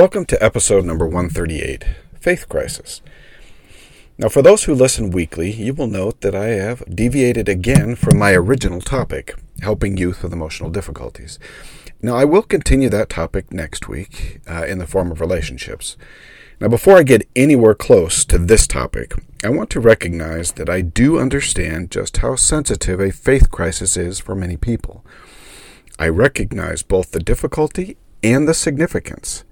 Welcome to episode number 138 Faith Crisis. Now, for those who listen weekly, you will note that I have deviated again from my original topic, helping youth with emotional difficulties. Now, I will continue that topic next week uh, in the form of relationships. Now, before I get anywhere close to this topic, I want to recognize that I do understand just how sensitive a faith crisis is for many people. I recognize both the difficulty and the significance.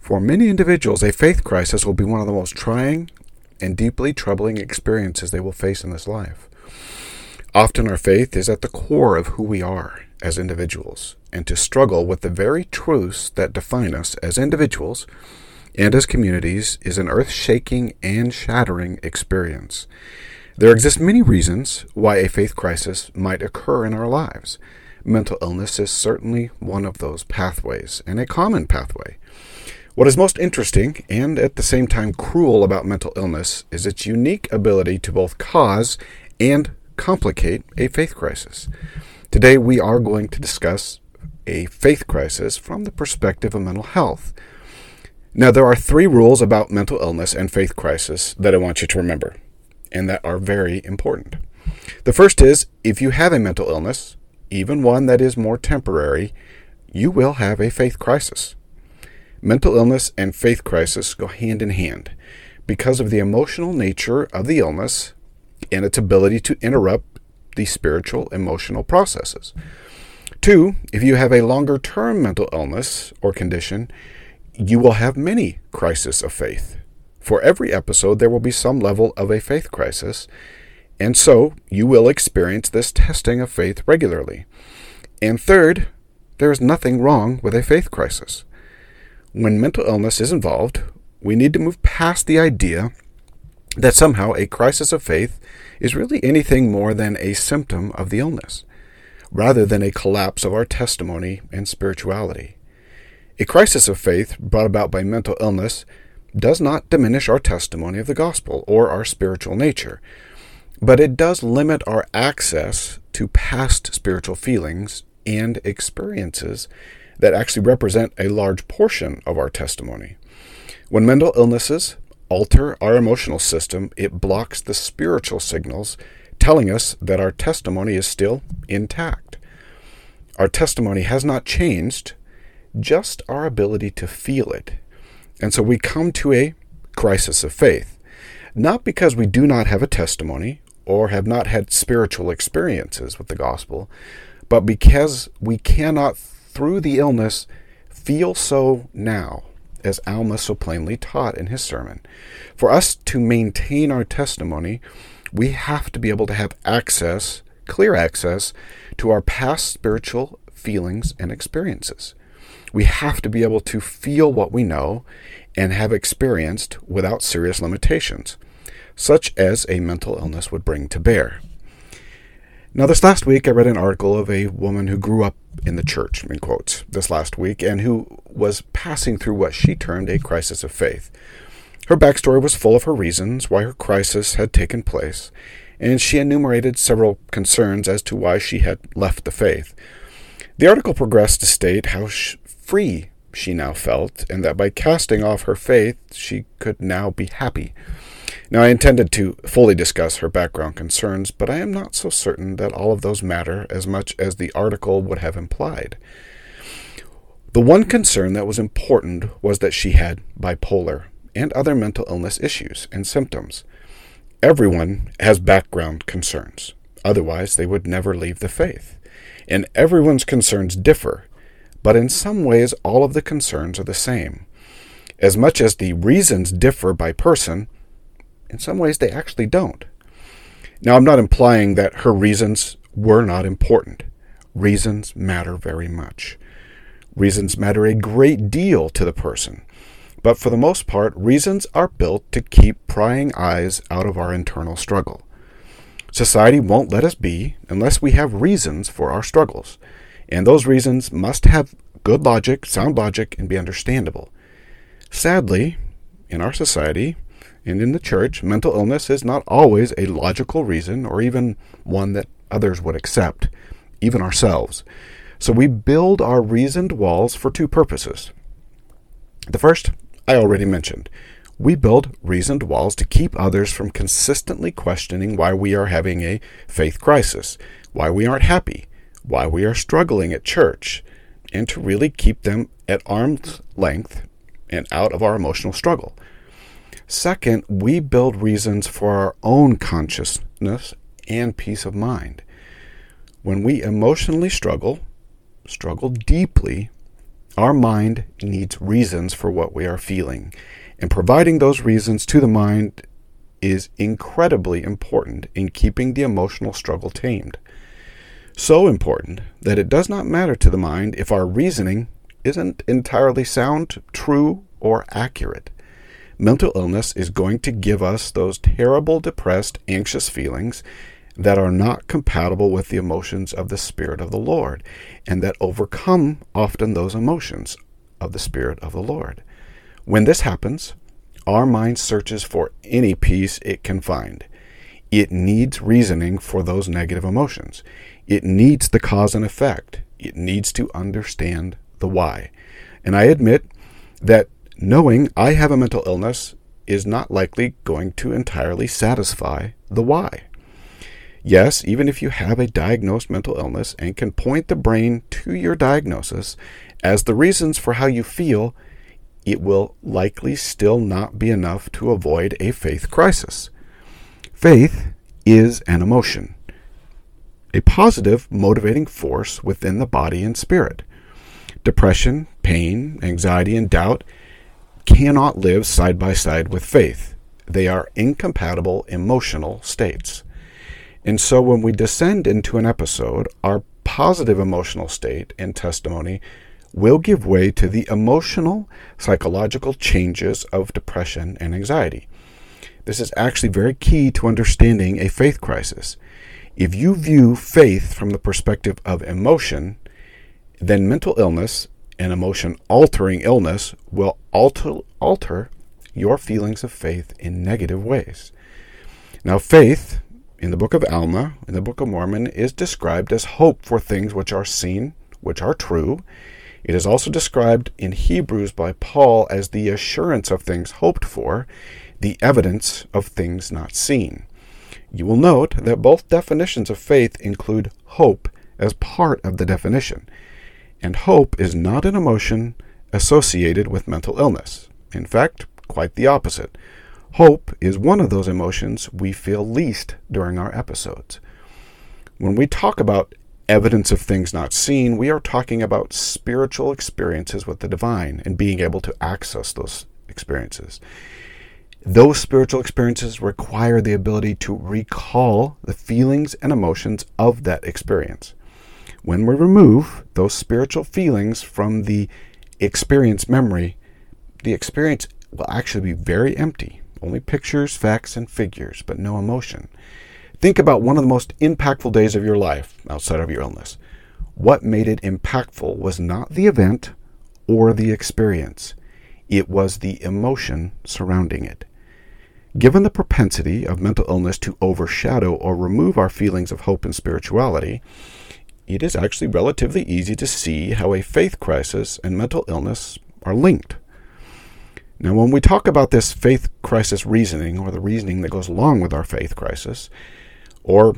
For many individuals, a faith crisis will be one of the most trying and deeply troubling experiences they will face in this life. Often, our faith is at the core of who we are as individuals, and to struggle with the very truths that define us as individuals and as communities is an earth shaking and shattering experience. There exist many reasons why a faith crisis might occur in our lives. Mental illness is certainly one of those pathways, and a common pathway. What is most interesting and at the same time cruel about mental illness is its unique ability to both cause and complicate a faith crisis. Today we are going to discuss a faith crisis from the perspective of mental health. Now, there are three rules about mental illness and faith crisis that I want you to remember, and that are very important. The first is if you have a mental illness, even one that is more temporary, you will have a faith crisis. Mental illness and faith crisis go hand in hand because of the emotional nature of the illness and its ability to interrupt the spiritual emotional processes. Two, if you have a longer term mental illness or condition, you will have many crises of faith. For every episode, there will be some level of a faith crisis, and so you will experience this testing of faith regularly. And third, there is nothing wrong with a faith crisis. When mental illness is involved, we need to move past the idea that somehow a crisis of faith is really anything more than a symptom of the illness, rather than a collapse of our testimony and spirituality. A crisis of faith brought about by mental illness does not diminish our testimony of the gospel or our spiritual nature, but it does limit our access to past spiritual feelings and experiences that actually represent a large portion of our testimony. When mental illnesses alter our emotional system, it blocks the spiritual signals telling us that our testimony is still intact. Our testimony has not changed, just our ability to feel it. And so we come to a crisis of faith, not because we do not have a testimony or have not had spiritual experiences with the gospel, but because we cannot, through the illness, feel so now, as Alma so plainly taught in his sermon. For us to maintain our testimony, we have to be able to have access, clear access, to our past spiritual feelings and experiences. We have to be able to feel what we know and have experienced without serious limitations, such as a mental illness would bring to bear. Now, this last week, I read an article of a woman who grew up in the church, in quotes, this last week, and who was passing through what she termed a crisis of faith. Her backstory was full of her reasons why her crisis had taken place, and she enumerated several concerns as to why she had left the faith. The article progressed to state how free she now felt, and that by casting off her faith, she could now be happy. Now, I intended to fully discuss her background concerns, but I am not so certain that all of those matter as much as the article would have implied. The one concern that was important was that she had bipolar and other mental illness issues and symptoms. Everyone has background concerns, otherwise, they would never leave the faith. And everyone's concerns differ, but in some ways all of the concerns are the same. As much as the reasons differ by person, in some ways they actually don't. Now, I'm not implying that her reasons were not important. Reasons matter very much. Reasons matter a great deal to the person. But for the most part, reasons are built to keep prying eyes out of our internal struggle. Society won't let us be unless we have reasons for our struggles. And those reasons must have good logic, sound logic, and be understandable. Sadly, in our society and in the church, mental illness is not always a logical reason or even one that others would accept, even ourselves. So we build our reasoned walls for two purposes. The first, I already mentioned. We build reasoned walls to keep others from consistently questioning why we are having a faith crisis, why we aren't happy, why we are struggling at church, and to really keep them at arm's length and out of our emotional struggle. Second, we build reasons for our own consciousness and peace of mind. When we emotionally struggle, struggle deeply, our mind needs reasons for what we are feeling. And providing those reasons to the mind is incredibly important in keeping the emotional struggle tamed. So important that it does not matter to the mind if our reasoning isn't entirely sound, true, or accurate. Mental illness is going to give us those terrible, depressed, anxious feelings that are not compatible with the emotions of the Spirit of the Lord, and that overcome often those emotions of the Spirit of the Lord. When this happens, our mind searches for any peace it can find. It needs reasoning for those negative emotions. It needs the cause and effect. It needs to understand the why. And I admit that knowing I have a mental illness is not likely going to entirely satisfy the why. Yes, even if you have a diagnosed mental illness and can point the brain to your diagnosis as the reasons for how you feel, it will likely still not be enough to avoid a faith crisis. Faith is an emotion, a positive motivating force within the body and spirit. Depression, pain, anxiety, and doubt cannot live side by side with faith. They are incompatible emotional states. And so when we descend into an episode, our positive emotional state and testimony will give way to the emotional, psychological changes of depression and anxiety. This is actually very key to understanding a faith crisis. If you view faith from the perspective of emotion, then mental illness and emotion altering illness will alter, alter your feelings of faith in negative ways. Now, faith in the book of Alma, in the book of Mormon, is described as hope for things which are seen, which are true. It is also described in Hebrews by Paul as the assurance of things hoped for, the evidence of things not seen. You will note that both definitions of faith include hope as part of the definition, and hope is not an emotion associated with mental illness. In fact, quite the opposite. Hope is one of those emotions we feel least during our episodes. When we talk about evidence of things not seen, we are talking about spiritual experiences with the divine and being able to access those experiences. Those spiritual experiences require the ability to recall the feelings and emotions of that experience. When we remove those spiritual feelings from the experience memory, the experience will actually be very empty. Only pictures, facts, and figures, but no emotion. Think about one of the most impactful days of your life outside of your illness. What made it impactful was not the event or the experience, it was the emotion surrounding it. Given the propensity of mental illness to overshadow or remove our feelings of hope and spirituality, it is actually relatively easy to see how a faith crisis and mental illness are linked. Now, when we talk about this faith crisis reasoning, or the reasoning that goes along with our faith crisis, or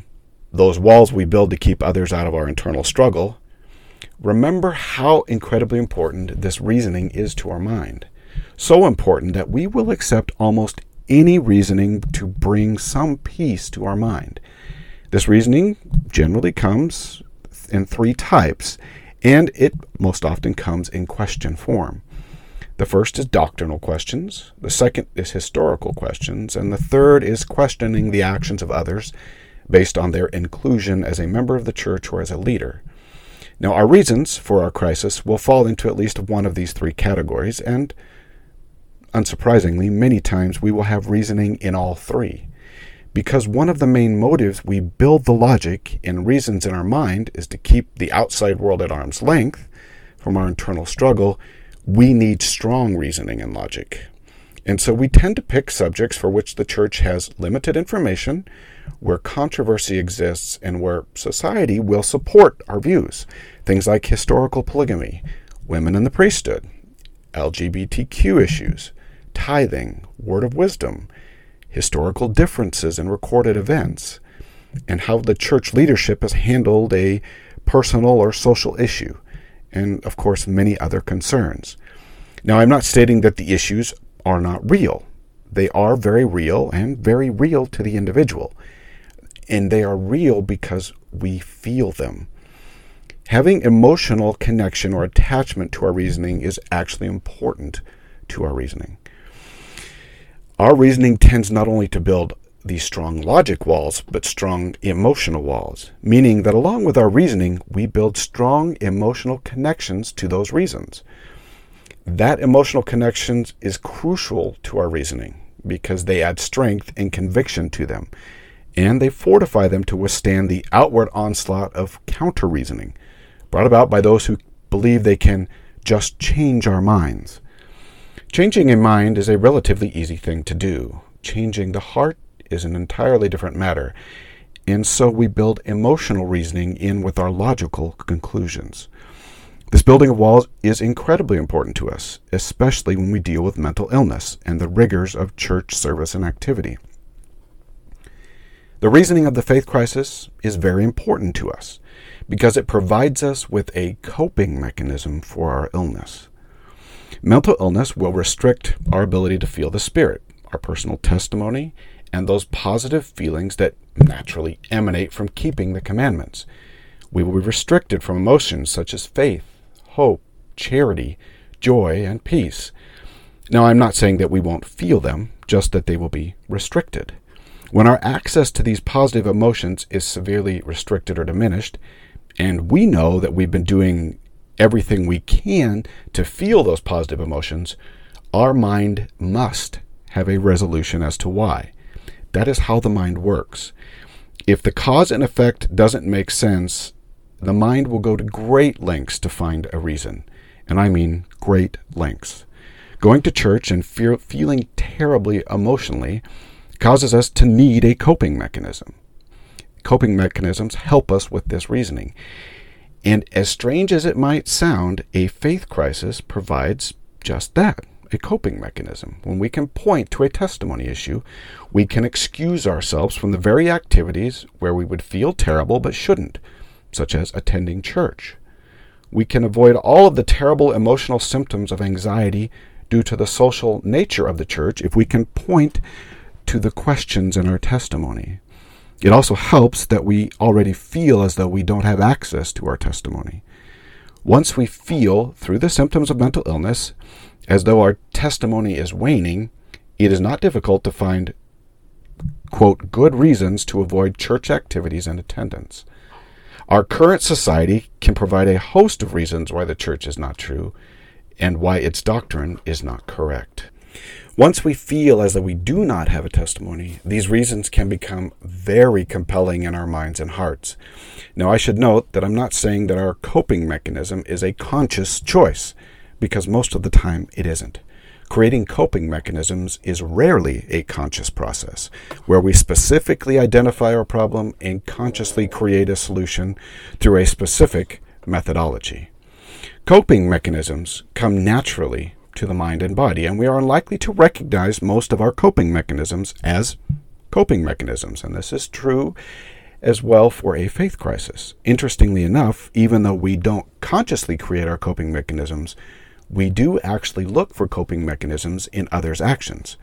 those walls we build to keep others out of our internal struggle, remember how incredibly important this reasoning is to our mind. So important that we will accept almost any reasoning to bring some peace to our mind. This reasoning generally comes in three types, and it most often comes in question form. The first is doctrinal questions, the second is historical questions, and the third is questioning the actions of others based on their inclusion as a member of the church or as a leader. Now, our reasons for our crisis will fall into at least one of these three categories, and unsurprisingly, many times we will have reasoning in all three. Because one of the main motives we build the logic and reasons in our mind is to keep the outside world at arm's length from our internal struggle, we need strong reasoning and logic. And so we tend to pick subjects for which the church has limited information, where controversy exists, and where society will support our views. Things like historical polygamy, women in the priesthood, LGBTQ issues, tithing, word of wisdom, historical differences in recorded events, and how the church leadership has handled a personal or social issue, and of course, many other concerns. Now, I'm not stating that the issues are not real. They are very real and very real to the individual. And they are real because we feel them. Having emotional connection or attachment to our reasoning is actually important to our reasoning. Our reasoning tends not only to build these strong logic walls, but strong emotional walls, meaning that along with our reasoning, we build strong emotional connections to those reasons. That emotional connections is crucial to our reasoning because they add strength and conviction to them, and they fortify them to withstand the outward onslaught of counter reasoning brought about by those who believe they can just change our minds. Changing a mind is a relatively easy thing to do. Changing the heart is an entirely different matter, and so we build emotional reasoning in with our logical conclusions. This building of walls is incredibly important to us, especially when we deal with mental illness and the rigors of church service and activity. The reasoning of the faith crisis is very important to us because it provides us with a coping mechanism for our illness. Mental illness will restrict our ability to feel the Spirit, our personal testimony, and those positive feelings that naturally emanate from keeping the commandments. We will be restricted from emotions such as faith, hope, charity, joy, and peace. Now, I'm not saying that we won't feel them, just that they will be restricted. When our access to these positive emotions is severely restricted or diminished, and we know that we've been doing everything we can to feel those positive emotions, our mind must have a resolution as to why. That is how the mind works. If the cause and effect doesn't make sense, the mind will go to great lengths to find a reason. And I mean great lengths. Going to church and feeling terribly emotionally causes us to need a coping mechanism. Coping mechanisms help us with this reasoning. And as strange as it might sound, a faith crisis provides just that a coping mechanism. When we can point to a testimony issue, we can excuse ourselves from the very activities where we would feel terrible but shouldn't, such as attending church. We can avoid all of the terrible emotional symptoms of anxiety due to the social nature of the church if we can point to the questions in our testimony. It also helps that we already feel as though we don't have access to our testimony. Once we feel through the symptoms of mental illness as though our testimony is waning, it is not difficult to find, quote, good reasons to avoid church activities and attendance. Our current society can provide a host of reasons why the church is not true and why its doctrine is not correct. Once we feel as though we do not have a testimony, these reasons can become very compelling in our minds and hearts. Now, I should note that I'm not saying that our coping mechanism is a conscious choice, because most of the time it isn't. Creating coping mechanisms is rarely a conscious process, where we specifically identify our problem and consciously create a solution through a specific methodology. Coping mechanisms come naturally to the mind and body, and we are unlikely to recognize most of our coping mechanisms as coping mechanisms. And this is true as well for a faith crisis. Interestingly enough, even though we don't consciously create our coping mechanisms, we do actually look for coping mechanisms in others' actions.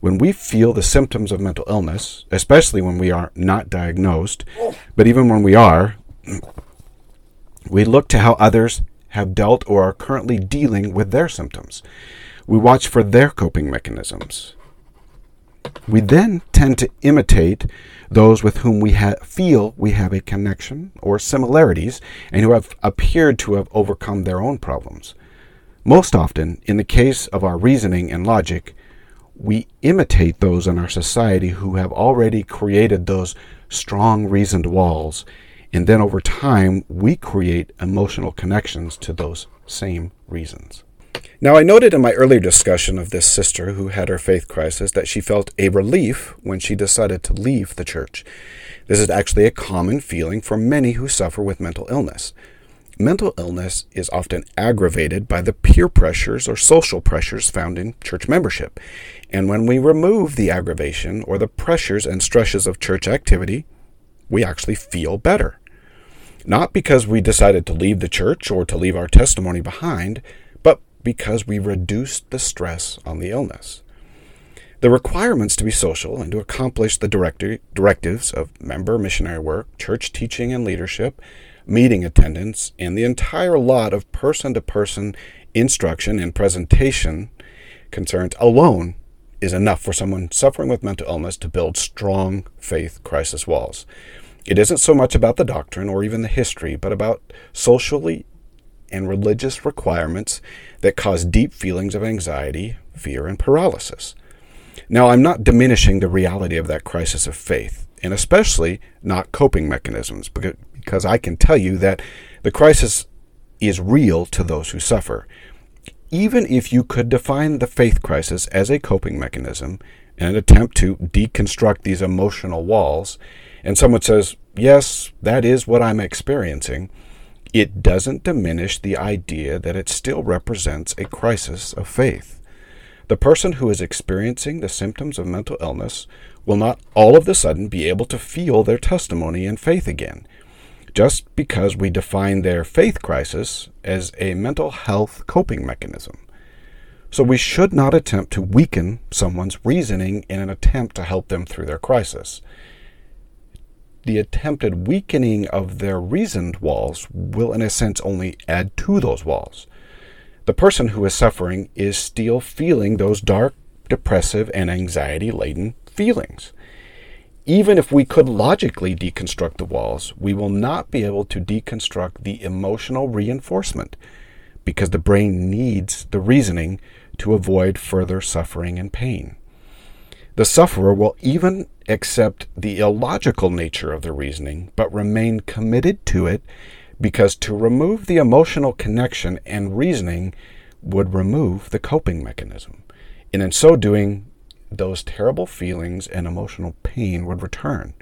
When we feel the symptoms of mental illness, especially when we are not diagnosed, but even when we are, we look to how others have dealt or are currently dealing with their symptoms. We watch for their coping mechanisms. We then tend to imitate those with whom we ha- feel we have a connection or similarities and who have appeared to have overcome their own problems. Most often, in the case of our reasoning and logic, we imitate those in our society who have already created those strong reasoned walls and then over time, we create emotional connections to those same reasons. Now, I noted in my earlier discussion of this sister who had her faith crisis that she felt a relief when she decided to leave the church. This is actually a common feeling for many who suffer with mental illness. Mental illness is often aggravated by the peer pressures or social pressures found in church membership. And when we remove the aggravation or the pressures and stresses of church activity, we actually feel better. Not because we decided to leave the church or to leave our testimony behind, but because we reduced the stress on the illness. The requirements to be social and to accomplish the directives of member missionary work, church teaching and leadership, meeting attendance, and the entire lot of person to person instruction and presentation concerns alone is enough for someone suffering with mental illness to build strong faith crisis walls. It isn't so much about the doctrine or even the history, but about socially and religious requirements that cause deep feelings of anxiety, fear, and paralysis. Now, I'm not diminishing the reality of that crisis of faith, and especially not coping mechanisms, because I can tell you that the crisis is real to those who suffer. Even if you could define the faith crisis as a coping mechanism and attempt to deconstruct these emotional walls, and someone says, Yes, that is what I'm experiencing, it doesn't diminish the idea that it still represents a crisis of faith. The person who is experiencing the symptoms of mental illness will not all of the sudden be able to feel their testimony and faith again, just because we define their faith crisis as a mental health coping mechanism. So we should not attempt to weaken someone's reasoning in an attempt to help them through their crisis. The attempted weakening of their reasoned walls will, in a sense, only add to those walls the person who is suffering is still feeling those dark, depressive, and anxiety laden feelings. Even if we could logically deconstruct the walls, we will not be able to deconstruct the emotional reinforcement because the brain needs the reasoning to avoid further suffering and pain. The sufferer will even accept the illogical nature of the reasoning, but remain committed to it because to remove the emotional connection and reasoning would remove the coping mechanism. And in so doing, those terrible feelings and emotional pain would return.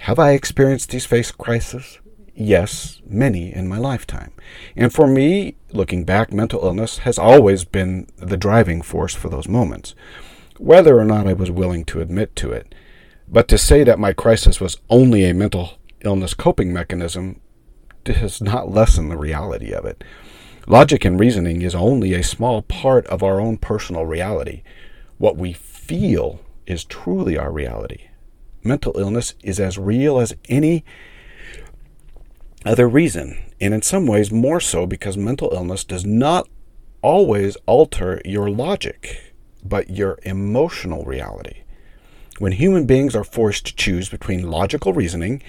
Have I experienced these face crises? Yes, many in my lifetime. And for me, looking back, mental illness has always been the driving force for those moments, whether or not I was willing to admit to it. But to say that my crisis was only a mental illness coping mechanism does not lessen the reality of it. Logic and reasoning is only a small part of our own personal reality. What we feel is truly our reality. Mental illness is as real as any other reason, and in some ways more so because mental illness does not always alter your logic, but your emotional reality. When human beings are forced to choose between logical reasoning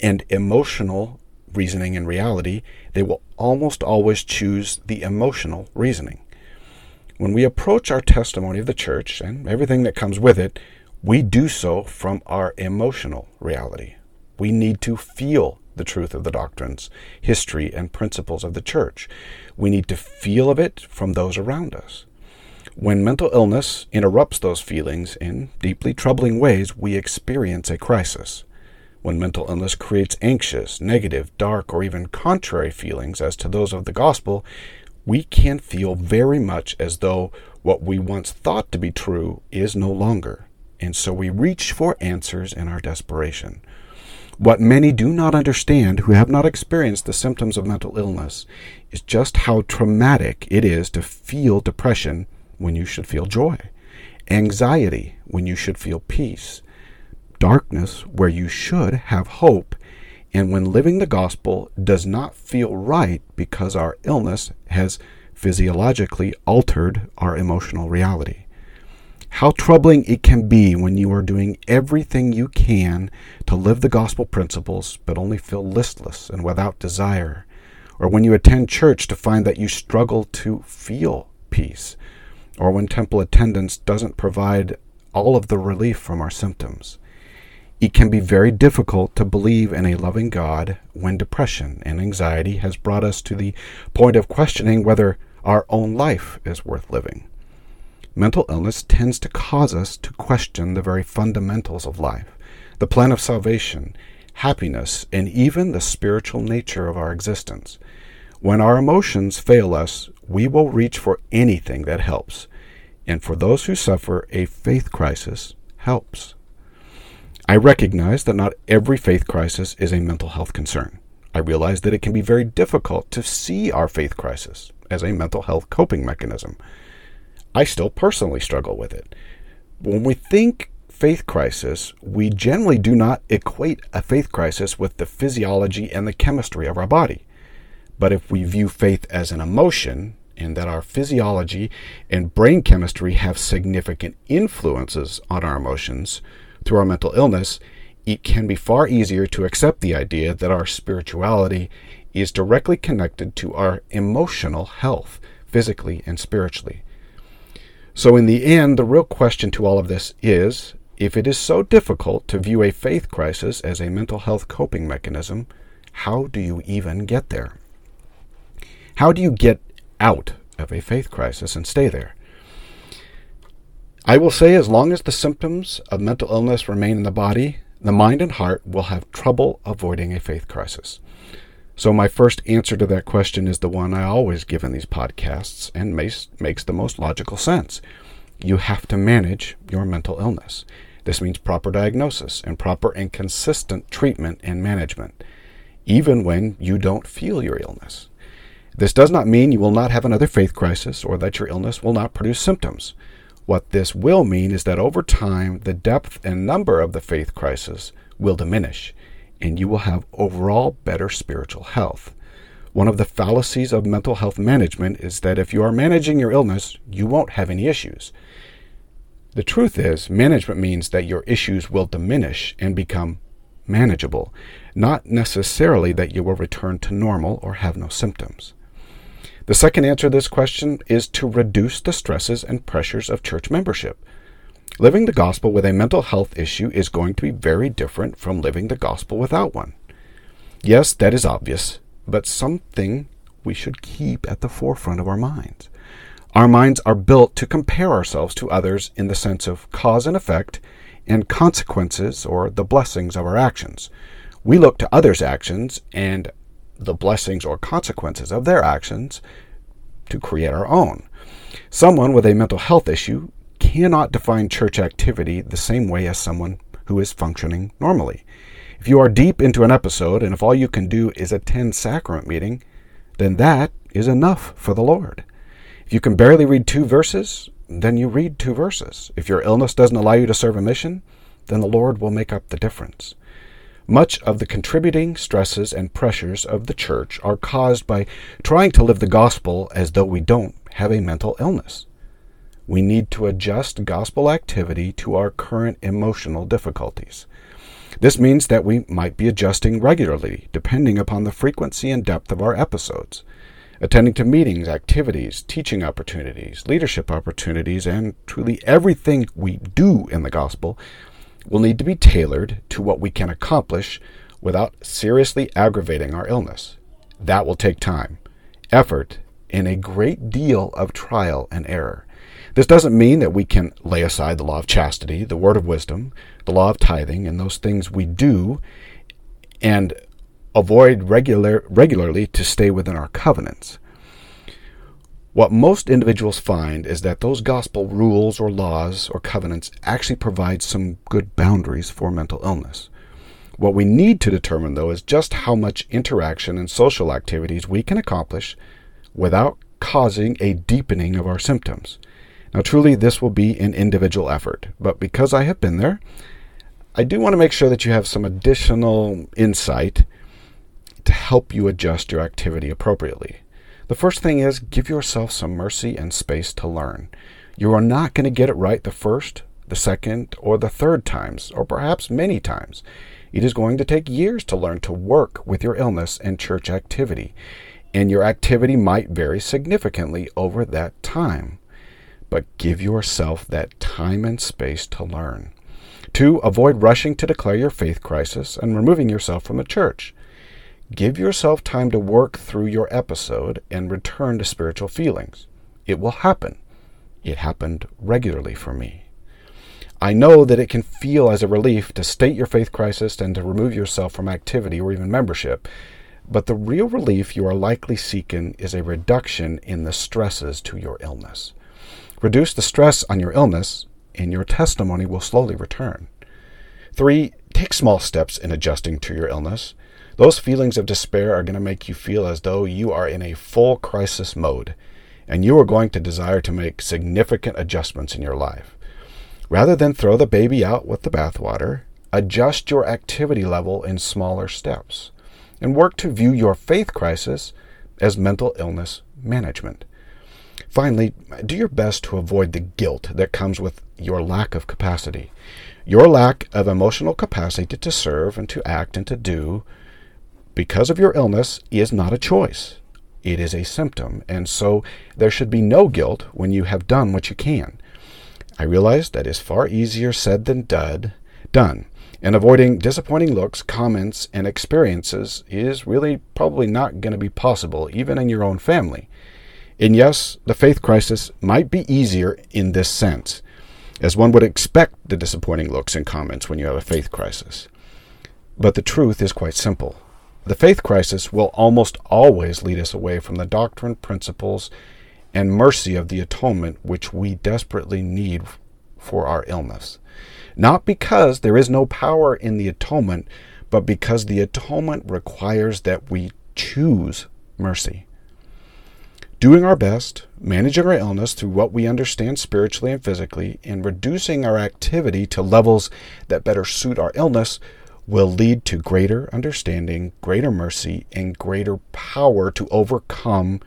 and emotional reasoning and reality, they will almost always choose the emotional reasoning. When we approach our testimony of the church and everything that comes with it, we do so from our emotional reality. We need to feel the truth of the doctrines, history, and principles of the church. We need to feel of it from those around us. When mental illness interrupts those feelings in deeply troubling ways, we experience a crisis when mental illness creates anxious, negative, dark, or even contrary feelings as to those of the gospel, we can feel very much as though what we once thought to be true is no longer, and so we reach for answers in our desperation. What many do not understand who have not experienced the symptoms of mental illness is just how traumatic it is to feel depression when you should feel joy, anxiety when you should feel peace, darkness where you should have hope, and when living the gospel does not feel right because our illness has physiologically altered our emotional reality. How troubling it can be when you are doing everything you can to live the gospel principles but only feel listless and without desire, or when you attend church to find that you struggle to feel peace, or when temple attendance doesn't provide all of the relief from our symptoms. It can be very difficult to believe in a loving God when depression and anxiety has brought us to the point of questioning whether our own life is worth living. Mental illness tends to cause us to question the very fundamentals of life, the plan of salvation, happiness, and even the spiritual nature of our existence. When our emotions fail us, we will reach for anything that helps. And for those who suffer a faith crisis, helps. I recognize that not every faith crisis is a mental health concern. I realize that it can be very difficult to see our faith crisis as a mental health coping mechanism. I still personally struggle with it. When we think faith crisis, we generally do not equate a faith crisis with the physiology and the chemistry of our body. But if we view faith as an emotion, and that our physiology and brain chemistry have significant influences on our emotions through our mental illness, it can be far easier to accept the idea that our spirituality is directly connected to our emotional health, physically and spiritually. So, in the end, the real question to all of this is if it is so difficult to view a faith crisis as a mental health coping mechanism, how do you even get there? How do you get out of a faith crisis and stay there? I will say, as long as the symptoms of mental illness remain in the body, the mind and heart will have trouble avoiding a faith crisis. So, my first answer to that question is the one I always give in these podcasts and makes, makes the most logical sense. You have to manage your mental illness. This means proper diagnosis and proper and consistent treatment and management, even when you don't feel your illness. This does not mean you will not have another faith crisis or that your illness will not produce symptoms. What this will mean is that over time, the depth and number of the faith crisis will diminish, and you will have overall better spiritual health. One of the fallacies of mental health management is that if you are managing your illness, you won't have any issues. The truth is, management means that your issues will diminish and become manageable, not necessarily that you will return to normal or have no symptoms. The second answer to this question is to reduce the stresses and pressures of church membership. Living the gospel with a mental health issue is going to be very different from living the gospel without one. Yes, that is obvious, but something we should keep at the forefront of our minds. Our minds are built to compare ourselves to others in the sense of cause and effect and consequences or the blessings of our actions. We look to others' actions and the blessings or consequences of their actions to create our own. Someone with a mental health issue cannot define church activity the same way as someone who is functioning normally. If you are deep into an episode and if all you can do is attend sacrament meeting, then that is enough for the Lord. If you can barely read two verses, then you read two verses. If your illness doesn't allow you to serve a mission, then the Lord will make up the difference. Much of the contributing stresses and pressures of the church are caused by trying to live the gospel as though we don't have a mental illness. We need to adjust gospel activity to our current emotional difficulties. This means that we might be adjusting regularly, depending upon the frequency and depth of our episodes attending to meetings, activities, teaching opportunities, leadership opportunities, and truly everything we do in the gospel will need to be tailored to what we can accomplish without seriously aggravating our illness. That will take time, effort, and a great deal of trial and error. This doesn't mean that we can lay aside the law of chastity, the word of wisdom, the law of tithing, and those things we do and avoid regular, regularly to stay within our covenants. What most individuals find is that those gospel rules or laws or covenants actually provide some good boundaries for mental illness. What we need to determine, though, is just how much interaction and social activities we can accomplish without causing a deepening of our symptoms. Now, truly, this will be an individual effort, but because I have been there, I do want to make sure that you have some additional insight to help you adjust your activity appropriately. The first thing is give yourself some mercy and space to learn. You are not going to get it right the first, the second, or the third times, or perhaps many times. It is going to take years to learn to work with your illness and church activity, and your activity might vary significantly over that time. But give yourself that time and space to learn. Two, avoid rushing to declare your faith crisis and removing yourself from the church. Give yourself time to work through your episode and return to spiritual feelings. It will happen. It happened regularly for me. I know that it can feel as a relief to state your faith crisis and to remove yourself from activity or even membership. But the real relief you are likely seeking is a reduction in the stresses to your illness. Reduce the stress on your illness, and your testimony will slowly return. Three, take small steps in adjusting to your illness. Those feelings of despair are going to make you feel as though you are in a full crisis mode, and you are going to desire to make significant adjustments in your life. Rather than throw the baby out with the bathwater, adjust your activity level in smaller steps and work to view your faith crisis as mental illness management. Finally, do your best to avoid the guilt that comes with your lack of capacity. Your lack of emotional capacity to serve and to act and to do because of your illness is not a choice. It is a symptom, and so there should be no guilt when you have done what you can. I realize that is far easier said than done, done, and avoiding disappointing looks, comments, and experiences is really probably not going to be possible, even in your own family. And yes, the faith crisis might be easier in this sense, as one would expect the disappointing looks and comments when you have a faith crisis. But the truth is quite simple. The faith crisis will almost always lead us away from the doctrine, principles, and mercy of the atonement which we desperately need for our illness. Not because there is no power in the atonement, but because the atonement requires that we choose mercy. Doing our best, managing our illness through what we understand spiritually and physically, and reducing our activity to levels that better suit our illness will lead to greater understanding, greater mercy, and greater power to overcome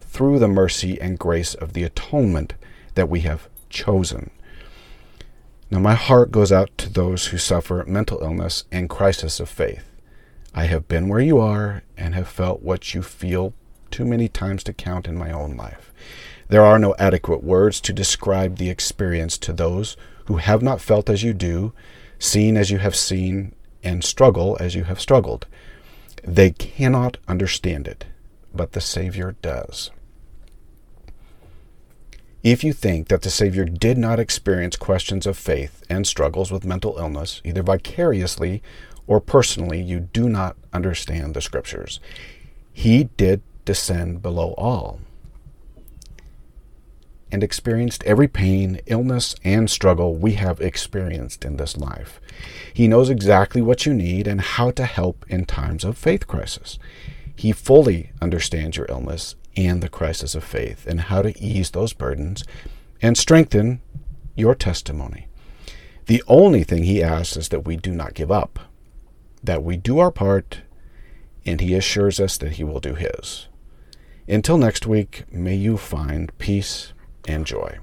through the mercy and grace of the atonement that we have chosen. Now, my heart goes out to those who suffer mental illness and crisis of faith. I have been where you are and have felt what you feel too many times to count in my own life. There are no adequate words to describe the experience to those who have not felt as you do, seen as you have seen, and struggle as you have struggled. They cannot understand it, but the Savior does. If you think that the Savior did not experience questions of faith and struggles with mental illness, either vicariously or personally, you do not understand the Scriptures. He did descend below all and experienced every pain, illness, and struggle we have experienced in this life. He knows exactly what you need and how to help in times of faith crisis. He fully understands your illness and the crisis of faith and how to ease those burdens and strengthen your testimony. The only thing he asks is that we do not give up, that we do our part, and he assures us that he will do his. Until next week, may you find peace and joy.